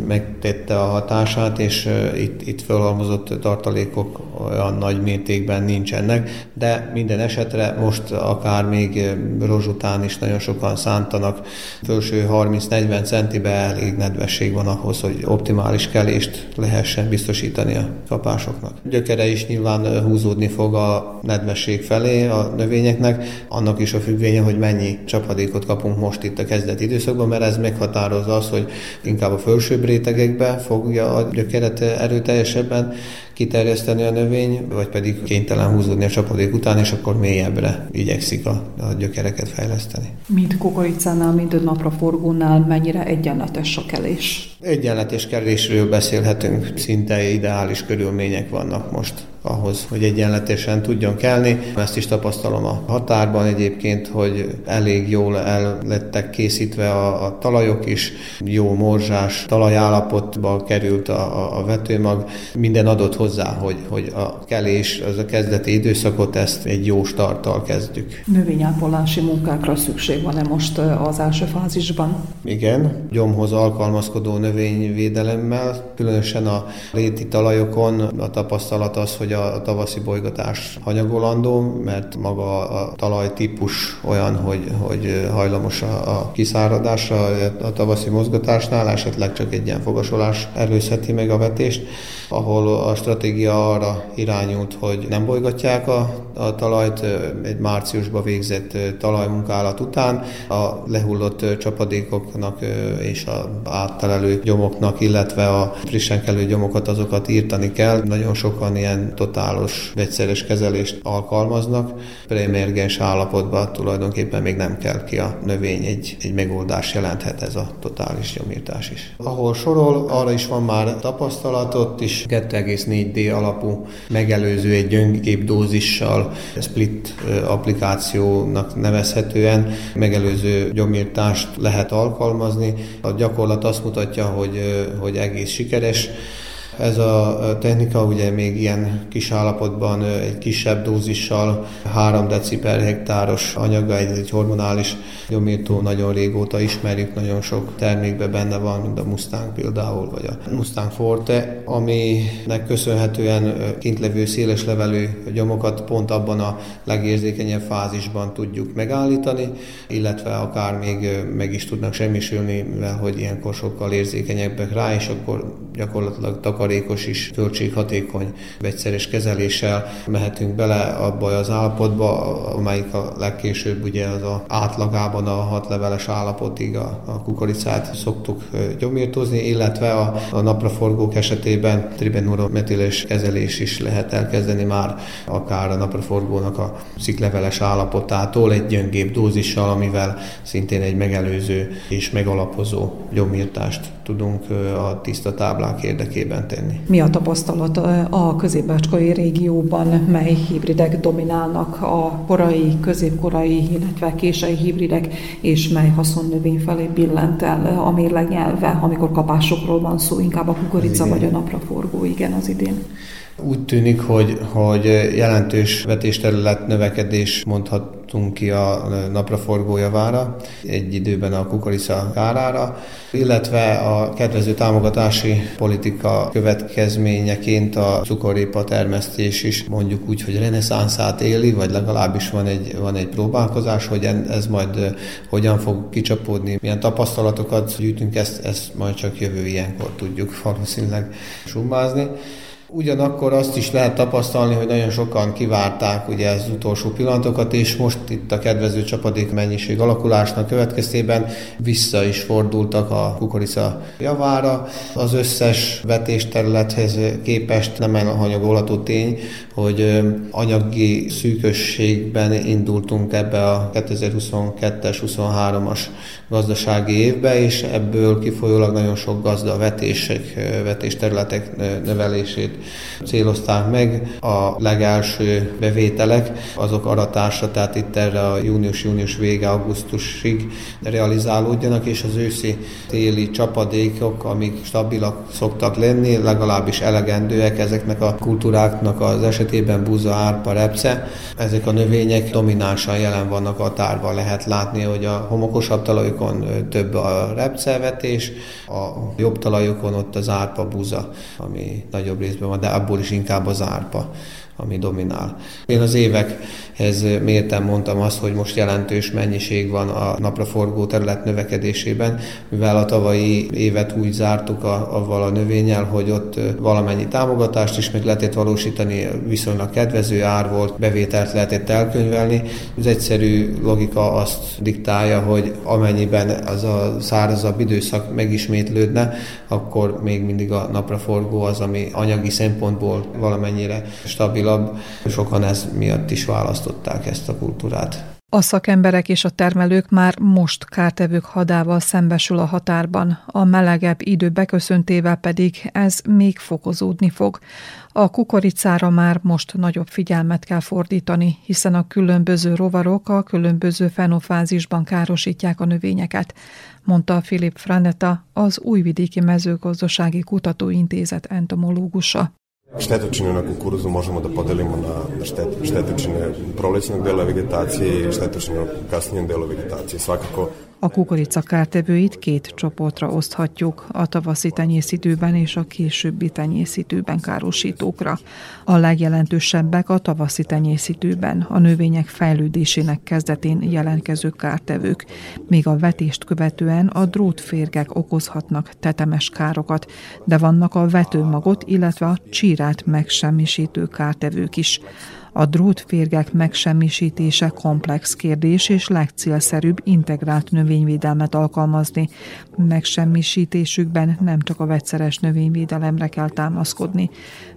megtette a hatását, és itt, itt felhalmozott tartalékok olyan nagy mértékben nincsenek, de minden esetre most akár még rozs után is nagyon sokan szántanak. Fölső 30-40 centibe elég nedvesség van ahhoz, hogy optimális kelést lehessen biztosítani a kapásoknak. Gyökere is nyilván húzódni fog a nedvesség felé a növényeknek, annak is a függvénye, hogy mennyi csapadékot kapunk most itt a kezdeti időszakban, mert ez meghatározza az, hogy inkább a felsőbb rétegekbe fogja a gyökeret erőteljesebben kiterjeszteni a növény, vagy pedig kénytelen húzódni a csapadék után, és akkor mélyebbre igyekszik a, a gyökereket fejleszteni. Mind kukoricánál, mind napraforgónál mennyire egyenletes a kelés? Egyenletes kelésről beszélhetünk, szinte ideális körülmények vannak most ahhoz, hogy egyenletesen tudjon kelni. Ezt is tapasztalom a határban egyébként, hogy elég jól el lettek készítve a, a talajok is, jó morzsás talajállapotba került a, a, a vetőmag. Minden adott hozzá, hogy, hogy a kelés, az a kezdeti időszakot, ezt egy jó starttal kezdjük. Növényápolási munkákra szükség van-e most az első fázisban? Igen, gyomhoz alkalmazkodó növényvédelemmel, különösen a réti talajokon a tapasztalat az, hogy hogy a tavaszi bolygatás hanyagolandó, mert maga a talajtípus olyan, hogy, hogy hajlamos a, a kiszáradásra a tavaszi mozgatásnál, esetleg csak egy ilyen fogasolás előzheti meg a vetést, ahol a stratégia arra irányult, hogy nem bolygatják a, a talajt egy márciusban végzett talajmunkálat után, a lehullott csapadékoknak és a áttelelő gyomoknak, illetve a frissen kelő gyomokat, azokat írtani kell. Nagyon sokan ilyen totálos vegyszeres kezelést alkalmaznak. Preemergens állapotban tulajdonképpen még nem kell ki a növény, egy, egy megoldás jelenthet ez a totális gyomírtás is. Ahol sorol, arra is van már tapasztalatot is 2,4D alapú megelőző egy gyöngébb dózissal, split applikációnak nevezhetően megelőző gyomírtást lehet alkalmazni. A gyakorlat azt mutatja, hogy, hogy egész sikeres. Ez a technika ugye még ilyen kis állapotban egy kisebb dózissal 3 deci per hektáros anyaga, egy, egy hormonális gyomírtó nagyon régóta ismerjük, nagyon sok termékben benne van, mint a Mustang például, vagy a Mustang Forte, aminek köszönhetően kintlevő széles levelű gyomokat pont abban a legérzékenyebb fázisban tudjuk megállítani, illetve akár még meg is tudnak semmisülni, mivel hogy ilyenkor sokkal érzékenyebbek rá, és akkor gyakorlatilag takar takarékos is, költséghatékony vegyszeres kezeléssel mehetünk bele abba az állapotba, amelyik a legkésőbb ugye az a átlagában a hat leveles állapotig a, a kukoricát szoktuk gyomírtozni, illetve a, a napraforgók esetében tribenurometiles kezelés is lehet elkezdeni már akár a napraforgónak a szikleveles állapotától egy gyöngébb dózissal, amivel szintén egy megelőző és megalapozó gyomírtást tudunk a tiszta táblák érdekében tenni. Mi a tapasztalat a középbácskai régióban, mely hibridek dominálnak a korai, középkorai, illetve késői hibridek, és mely haszonnövény felé billent el a mérleg nyelve, amikor kapásokról van szó, inkább a kukorica vagy a napraforgó, igen, az idén. Úgy tűnik, hogy, hogy jelentős vetésterület növekedés mondhatunk ki a napraforgó javára, egy időben a kukorica kárára, illetve a kedvező támogatási politika következményeként a cukorépa termesztés is mondjuk úgy, hogy reneszánszát éli, vagy legalábbis van egy, van egy próbálkozás, hogy ez majd hogyan fog kicsapódni, milyen tapasztalatokat gyűjtünk, ezt, ezt majd csak jövő ilyenkor tudjuk valószínűleg summázni. Ugyanakkor azt is lehet tapasztalni, hogy nagyon sokan kivárták ugye az utolsó pillanatokat, és most itt a kedvező csapadék mennyiség alakulásnak következtében vissza is fordultak a kukorica javára. Az összes vetésterülethez képest nem elhanyagolható tény, hogy anyagi szűkösségben indultunk ebbe a 2022-es, 23-as gazdasági évbe, és ebből kifolyólag nagyon sok gazda vetések, vetésterületek növelését célozták meg. A legelső bevételek azok aratása, tehát itt erre a június-június vége augusztusig realizálódjanak, és az őszi téli csapadékok, amik stabilak szoktak lenni, legalábbis elegendőek ezeknek a kultúráknak az esetében búza, árpa, repce. Ezek a növények dominánsan jelen vannak a tárban. Lehet látni, hogy a homokosabb talajokon több a repcevetés, a jobb talajokon ott az árpa, búza, ami nagyobb részben van, de abból is inkább az árpa ami dominál. Én az évekhez mértem mondtam azt, hogy most jelentős mennyiség van a napraforgó terület növekedésében, mivel a tavalyi évet úgy zártuk a, avval a növényel, hogy ott valamennyi támogatást is meg lehetett valósítani, viszonylag kedvező ár volt, bevételt lehetett elkönyvelni. Az egyszerű logika azt diktálja, hogy amennyiben az a szárazabb időszak megismétlődne, akkor még mindig a napraforgó az, ami anyagi szempontból valamennyire stabil stabilabb. Sokan ez miatt is választották ezt a kultúrát. A szakemberek és a termelők már most kártevők hadával szembesül a határban, a melegebb idő beköszöntével pedig ez még fokozódni fog. A kukoricára már most nagyobb figyelmet kell fordítani, hiszen a különböző rovarok a különböző fenofázisban károsítják a növényeket, mondta Filip Franeta, az Újvidéki Mezőgazdasági Kutatóintézet entomológusa. Štetočine na kukuruzu možemo da podelimo na štet, štetočine prolećnog dela vegetacije i štetočine u kasnijem delu vegetacije. Svakako A kukorica kártevőit két csoportra oszthatjuk, a tavaszi tenyészítőben és a későbbi tenyészítőben károsítókra. A legjelentősebbek a tavaszi tenyészítőben, a növények fejlődésének kezdetén jelentkező kártevők, míg a vetést követően a drótférgek okozhatnak tetemes károkat, de vannak a vetőmagot, illetve a csírát megsemmisítő kártevők is. A drótférgek megsemmisítése komplex kérdés, és legcélszerűbb integrált növényvédelmet alkalmazni. Megsemmisítésükben nem csak a vegyszeres növényvédelemre kell támaszkodni.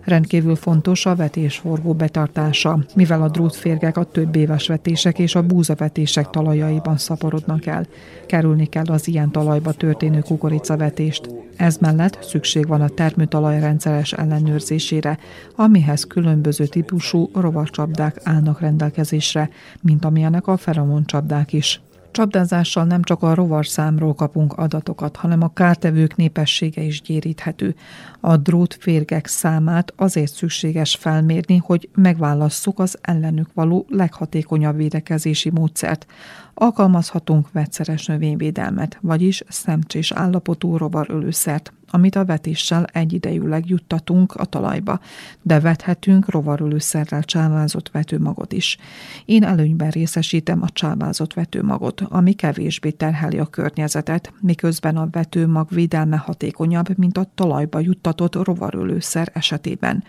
Rendkívül fontos a vetésforgó betartása, mivel a drótférgek a több éves vetések és a búzavetések talajaiban szaporodnak el. Kerülni kell az ilyen talajba történő kukoricavetést. Ez mellett szükség van a termőtalaj rendszeres ellenőrzésére, amihez különböző típusú rovarcsapdák állnak rendelkezésre, mint amilyenek a feromoncsapdák is. Csapdázással nem csak a rovarszámról kapunk adatokat, hanem a kártevők népessége is gyéríthető. A drótférgek számát azért szükséges felmérni, hogy megválasszuk az ellenük való leghatékonyabb védekezési módszert. Alkalmazhatunk vegyszeres növényvédelmet, vagyis szemcsés állapotú rovarölőszert, amit a vetéssel egyidejűleg juttatunk a talajba, de vethetünk rovarölőszerrel csávázott vetőmagot is. Én előnyben részesítem a csávázott vetőmagot, ami kevésbé terheli a környezetet, miközben a vetőmag védelme hatékonyabb, mint a talajba juttatott rovarölőszer esetében.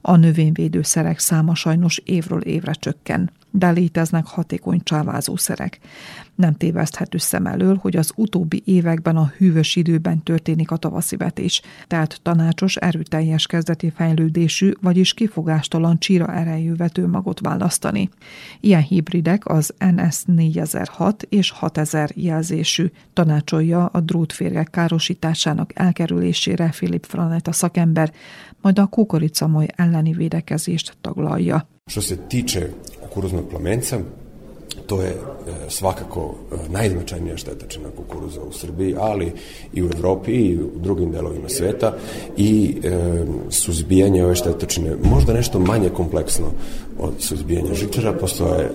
A növényvédőszerek száma sajnos évről évre csökken de léteznek hatékony csávázószerek. Nem téveszthető szem elől, hogy az utóbbi években a hűvös időben történik a tavaszi vetés, tehát tanácsos, erőteljes kezdeti fejlődésű, vagyis kifogástalan csíra erejű vetőmagot választani. Ilyen hibridek az NS 4006 és 6000 jelzésű tanácsolja a drótférgek károsításának elkerülésére Filip Franeta szakember, majd a kukoricamoj elleni védekezést taglalja. Što se tiče kukuruznog plamenca, to je e, svakako e, najznačajnija štetočina kukuruza u Srbiji, ali i u Evropi i u drugim delovima sveta i e, suzbijanje ove štetočine možda nešto manje kompleksno od suzbijanja žičara, postoje e,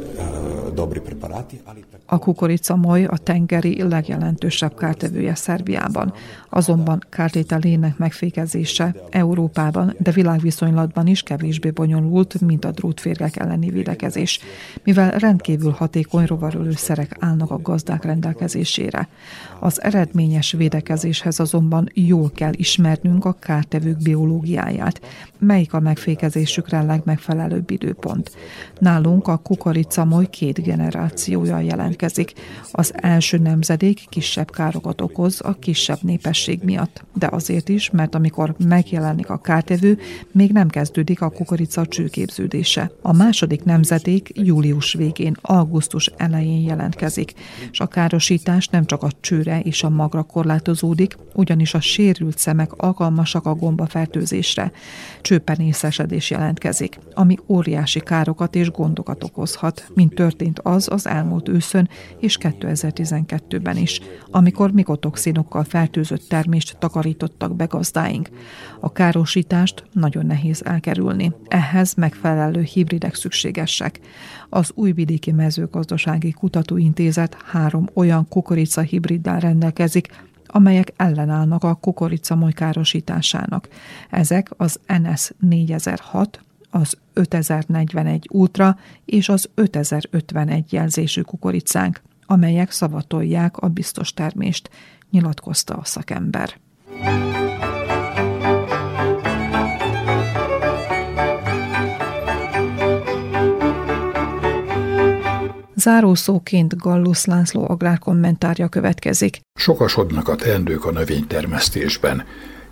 dobri preparati, ali... A kukoricamoly a tengeri legjelentősebb kártevője Szerbiában, azonban kártételének megfékezése Európában, de világviszonylatban is kevésbé bonyolult, mint a drótférgek elleni védekezés, mivel rendkívül hatékony rovarölőszerek állnak a gazdák rendelkezésére. Az eredményes védekezéshez azonban jól kell ismernünk a kártevők biológiáját, melyik a megfékezésükre legmegfelelőbb időpont. Nálunk a kukoricamoly két generációja jelentkezik. Az első nemzedék kisebb károkat okoz a kisebb népesség miatt, de azért is, mert amikor megjelenik a kártevő, még nem kezdődik a kukorica csőképződése. A második nemzedék július végén, augusztus elején jelentkezik, és a károsítás nem csak a csőre és a magra korlátozódik, ugyanis a sérült szemek alkalmasak a gombafertőzésre. Csőpenészesedés jelentkezik, ami óriási károkat és gondokat okozhat, mint történt az az elmúlt őszön és 2012-ben is, amikor mikotoxinokkal fertőzött termést takarítottak be gazdáink. A károsítást nagyon nehéz elkerülni. Ehhez megfelelő hibridek szükségesek. Az Újvidéki Mezőgazdasági Kutatóintézet három olyan kukorica hibriddel rendelkezik, amelyek ellenállnak a kukoricamoly károsításának. Ezek az NS 4006, az 5041 Ultra és az 5051 jelzésű kukoricánk, amelyek szavatolják a biztos termést, nyilatkozta a szakember. Zárószóként Gallus László agrárkommentárja következik. Sokasodnak a teendők a növénytermesztésben.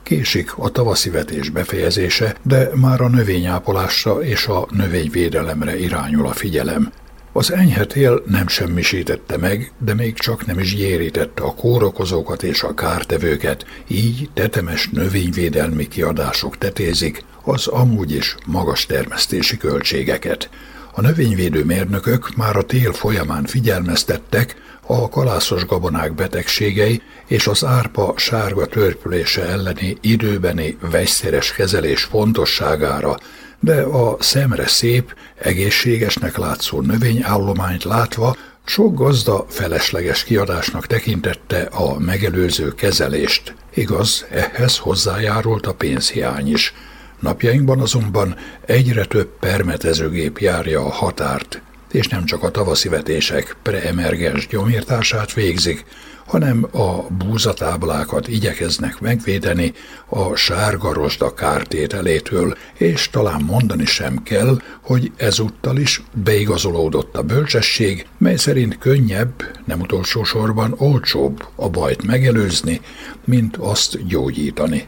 Késik a tavaszi vetés befejezése, de már a növényápolásra és a növényvédelemre irányul a figyelem. Az enyhe tél nem semmisítette meg, de még csak nem is gyérítette a kórokozókat és a kártevőket, így tetemes növényvédelmi kiadások tetézik az amúgy is magas termesztési költségeket. A növényvédő mérnökök már a tél folyamán figyelmeztettek a kalászos gabonák betegségei és az árpa sárga törpülése elleni időbeni vegyszeres kezelés fontosságára, de a szemre szép, egészségesnek látszó növényállományt látva sok gazda felesleges kiadásnak tekintette a megelőző kezelést. Igaz, ehhez hozzájárult a pénzhiány is – Napjainkban azonban egyre több permetezőgép járja a határt, és nem csak a tavaszi vetések preemergens gyomírtását végzik, hanem a búzatáblákat igyekeznek megvédeni a sárga rozsda kártételétől, és talán mondani sem kell, hogy ezúttal is beigazolódott a bölcsesség, mely szerint könnyebb, nem utolsó sorban olcsóbb a bajt megelőzni, mint azt gyógyítani.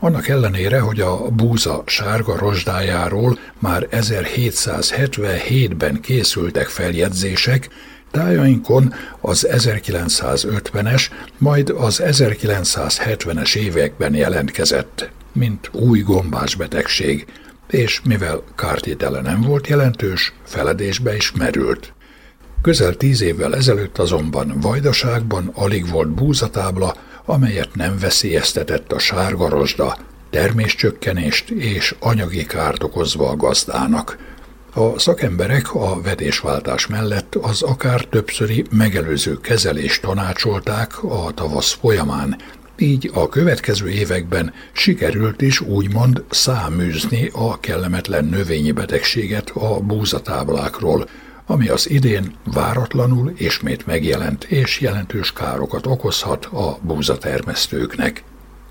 Annak ellenére, hogy a búza sárga rozsdájáról már 1777-ben készültek feljegyzések, tájainkon az 1950-es, majd az 1970-es években jelentkezett, mint új gombás betegség, és mivel kártétele nem volt jelentős, feledésbe is merült. Közel tíz évvel ezelőtt azonban Vajdaságban alig volt búzatábla, amelyet nem veszélyeztetett a sárga rozsda, terméscsökkenést és anyagi kárt okozva a gazdának. A szakemberek a vetésváltás mellett az akár többszöri megelőző kezelést tanácsolták a tavasz folyamán, így a következő években sikerült is úgymond száműzni a kellemetlen növényi betegséget a búzatáblákról, ami az idén váratlanul ismét megjelent és jelentős károkat okozhat a búzatermesztőknek.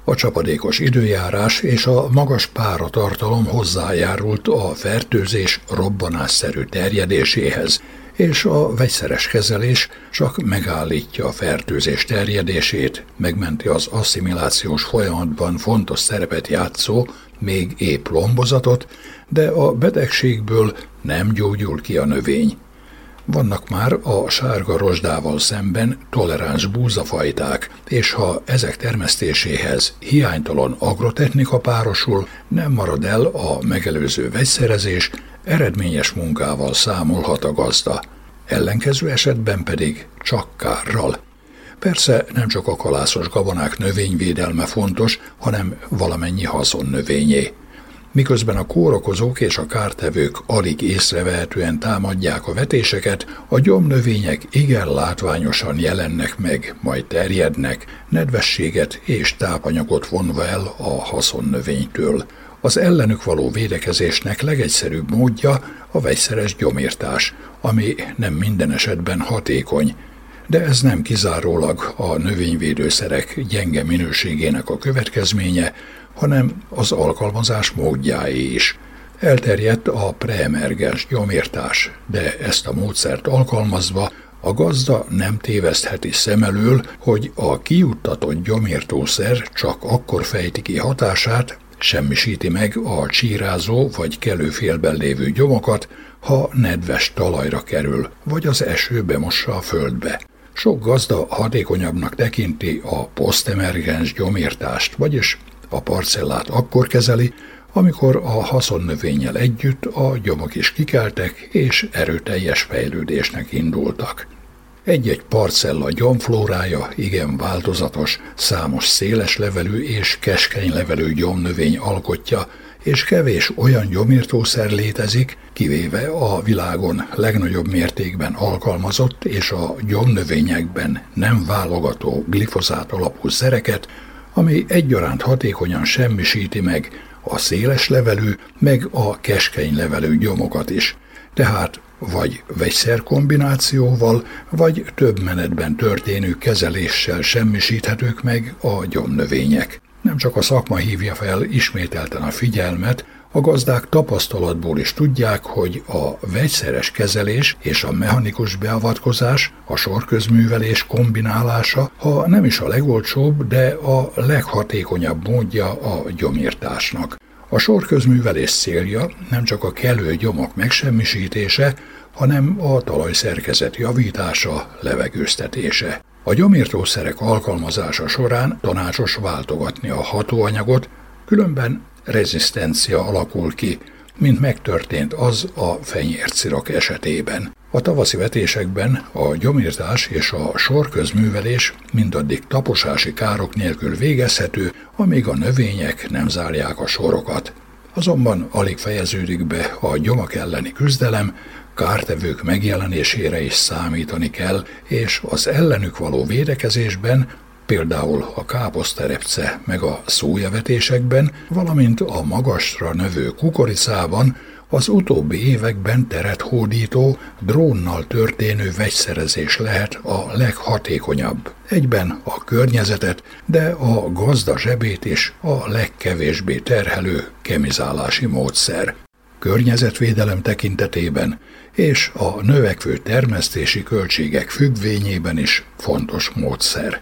A csapadékos időjárás és a magas páratartalom hozzájárult a fertőzés robbanásszerű terjedéséhez, és a vegyszeres kezelés csak megállítja a fertőzés terjedését, megmenti az asszimilációs folyamatban fontos szerepet játszó, még épp lombozatot, de a betegségből nem gyógyul ki a növény. Vannak már a sárga rozsdával szemben toleráns búzafajták, és ha ezek termesztéséhez hiánytalan agrotechnika párosul, nem marad el a megelőző vegyszerezés, eredményes munkával számolhat a gazda. Ellenkező esetben pedig csak kárral. Persze nem csak a kalászos gabonák növényvédelme fontos, hanem valamennyi haszon növényé miközben a kórokozók és a kártevők alig észrevehetően támadják a vetéseket, a gyomnövények igen látványosan jelennek meg, majd terjednek, nedvességet és tápanyagot vonva el a haszonnövénytől. Az ellenük való védekezésnek legegyszerűbb módja a vegyszeres gyomírtás, ami nem minden esetben hatékony, de ez nem kizárólag a növényvédőszerek gyenge minőségének a következménye, hanem az alkalmazás módjáé is. Elterjedt a preemergens gyomírtás, de ezt a módszert alkalmazva a gazda nem tévesztheti szem elől, hogy a kijuttatott gyomírtószer csak akkor fejti ki hatását, semmisíti meg a csírázó vagy kelőfélben lévő gyomokat, ha nedves talajra kerül, vagy az eső bemossa a földbe. Sok gazda hatékonyabbnak tekinti a posztemergens gyomírtást, vagyis a parcellát akkor kezeli, amikor a haszonnövényel együtt a gyomok is kikeltek és erőteljes fejlődésnek indultak. Egy-egy parcella gyomflórája igen változatos, számos széles levelű és keskeny levelű gyomnövény alkotja, és kevés olyan gyomírtószer létezik, kivéve a világon legnagyobb mértékben alkalmazott és a gyomnövényekben nem válogató glifozát alapú szereket, ami egyaránt hatékonyan semmisíti meg a széles levelű, meg a keskeny levelű gyomokat is. Tehát vagy vegyszerkombinációval, vagy több menetben történő kezeléssel semmisíthetők meg a gyomnövények. Nem csak a szakma hívja fel ismételten a figyelmet, a gazdák tapasztalatból is tudják, hogy a vegyszeres kezelés és a mechanikus beavatkozás, a sorközművelés kombinálása, ha nem is a legolcsóbb, de a leghatékonyabb módja a gyomírtásnak. A sorközművelés célja nem csak a kellő gyomok megsemmisítése, hanem a talajszerkezet javítása, levegőztetése. A gyomírtószerek alkalmazása során tanácsos váltogatni a hatóanyagot, különben rezisztencia alakul ki, mint megtörtént az a fenyércirok esetében. A tavaszi vetésekben a gyomírtás és a sorközművelés mindaddig taposási károk nélkül végezhető, amíg a növények nem zárják a sorokat. Azonban alig fejeződik be a gyomak elleni küzdelem, kártevők megjelenésére is számítani kell, és az ellenük való védekezésben például a káposzterepce meg a szójavetésekben, valamint a magasra növő kukoricában az utóbbi években teret hódító, drónnal történő vegyszerezés lehet a leghatékonyabb. Egyben a környezetet, de a gazda zsebét is a legkevésbé terhelő kemizálási módszer. Környezetvédelem tekintetében és a növekvő termesztési költségek függvényében is fontos módszer.